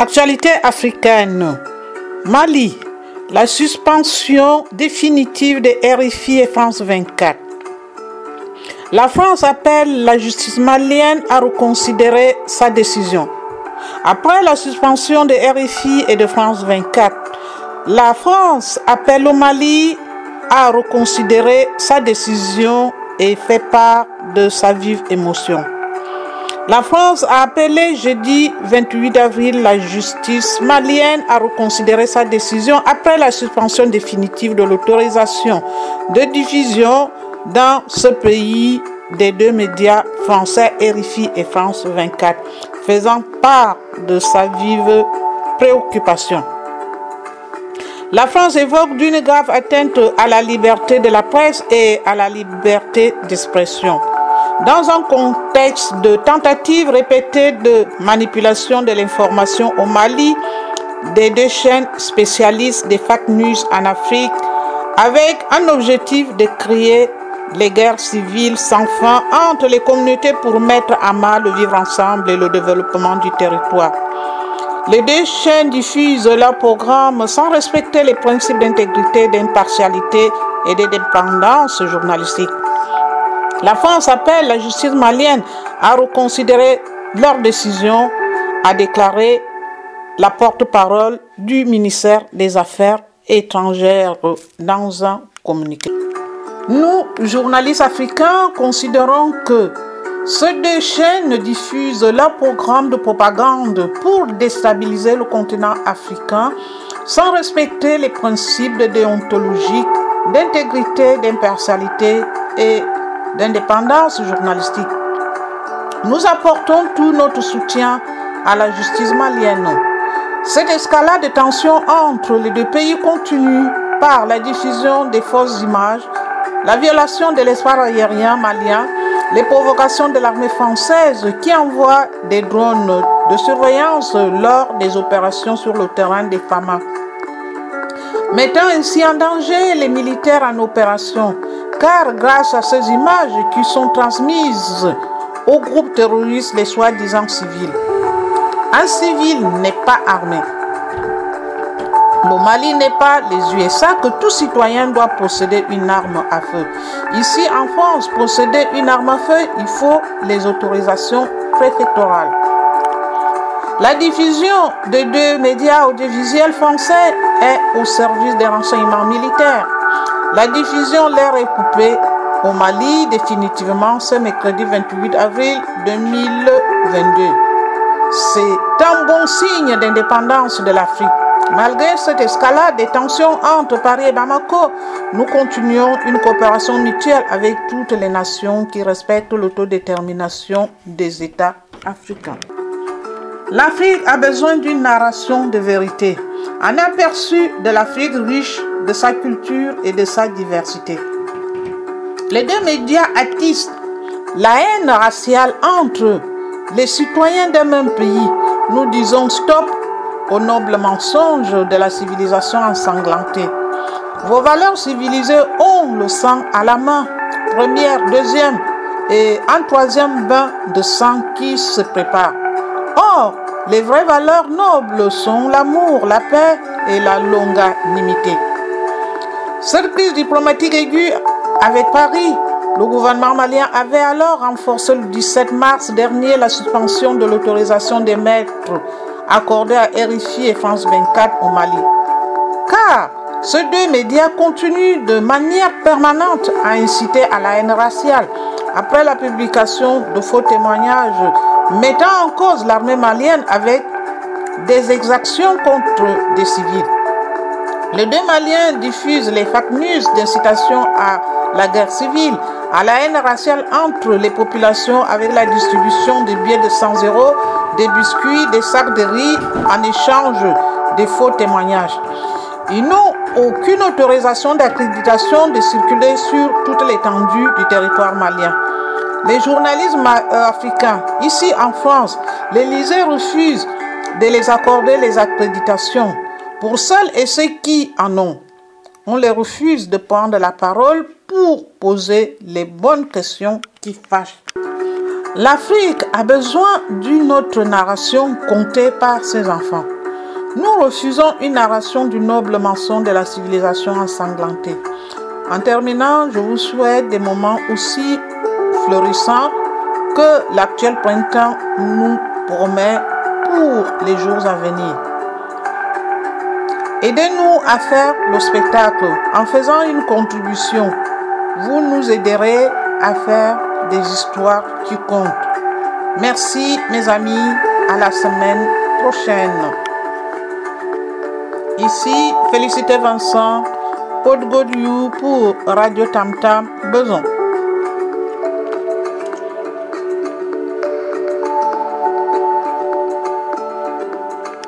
Actualité africaine. Mali. La suspension définitive de RFI et France 24. La France appelle la justice malienne à reconsidérer sa décision. Après la suspension de RFI et de France 24, la France appelle au Mali à reconsidérer sa décision et fait part de sa vive émotion. La France a appelé jeudi 28 avril la justice malienne à reconsidérer sa décision après la suspension définitive de l'autorisation de diffusion dans ce pays des deux médias français RFI et France 24, faisant part de sa vive préoccupation. La France évoque d'une grave atteinte à la liberté de la presse et à la liberté d'expression. Dans un contexte de tentatives répétées de manipulation de l'information au Mali, des deux chaînes spécialistes des fake news en Afrique, avec un objectif de créer les guerres civiles sans fin entre les communautés pour mettre à mal le vivre ensemble et le développement du territoire. Les deux chaînes diffusent leurs programmes sans respecter les principes d'intégrité, d'impartialité et d'indépendance journalistique. La France appelle la justice malienne à reconsidérer leur décision, a déclaré la porte-parole du ministère des Affaires étrangères dans un communiqué. Nous, journalistes africains, considérons que ces deux chaînes diffusent leur programme de propagande pour déstabiliser le continent africain sans respecter les principes de déontologie, d'intégrité, d'impartialité et d'indépendance journalistique. Nous apportons tout notre soutien à la justice malienne. Cette escalade de tensions entre les deux pays continue par la diffusion des fausses images, la violation de l'espace aérien malien, les provocations de l'armée française qui envoie des drones de surveillance lors des opérations sur le terrain des FAMA, mettant ainsi en danger les militaires en opération car grâce à ces images qui sont transmises au groupe terroriste, les soi-disant civils, un civil n'est pas armé. Le Mali n'est pas les USA que tout citoyen doit posséder une arme à feu. Ici en France, posséder une arme à feu, il faut les autorisations préfectorales. La diffusion de deux médias audiovisuels français est au service des renseignements militaires. La diffusion l'air est coupée au Mali définitivement ce mercredi 28 avril 2022. C'est un bon signe d'indépendance de l'Afrique. Malgré cette escalade des tensions entre Paris et Bamako, nous continuons une coopération mutuelle avec toutes les nations qui respectent l'autodétermination des États africains. L'Afrique a besoin d'une narration de vérité, un aperçu de l'Afrique riche de sa culture et de sa diversité. Les deux médias attissent la haine raciale entre les citoyens d'un même pays. Nous disons stop au noble mensonge de la civilisation ensanglantée. Vos valeurs civilisées ont le sang à la main, première, deuxième et un troisième bain de sang qui se prépare. Or, les vraies valeurs nobles sont l'amour, la paix et la longanimité. Cette crise diplomatique aiguë avec Paris, le gouvernement malien avait alors renforcé le 17 mars dernier la suspension de l'autorisation d'émettre accordée à RFI et France 24 au Mali. Car ces deux médias continuent de manière permanente à inciter à la haine raciale après la publication de faux témoignages mettant en cause l'armée malienne avec des exactions contre des civils. Les deux Maliens diffusent les fake news d'incitation à la guerre civile, à la haine raciale entre les populations avec la distribution de billets de 100 euros, des biscuits, des sacs de riz en échange des faux témoignages. Ils n'ont aucune autorisation d'accréditation de circuler sur toute l'étendue du territoire malien. Les journalistes africains, ici en France, l'Élysée refuse de les accorder les accréditations. Pour celles et ceux qui en ont, on les refuse de prendre la parole pour poser les bonnes questions qui fâchent. L'Afrique a besoin d'une autre narration contée par ses enfants. Nous refusons une narration du noble mensonge de la civilisation ensanglantée. En terminant, je vous souhaite des moments aussi florissants que l'actuel printemps nous promet pour les jours à venir. Aidez-nous à faire le spectacle en faisant une contribution. Vous nous aiderez à faire des histoires qui comptent. Merci mes amis, à la semaine prochaine. Ici, Félicité Vincent, Pod pour Radio Tam Tam Beson.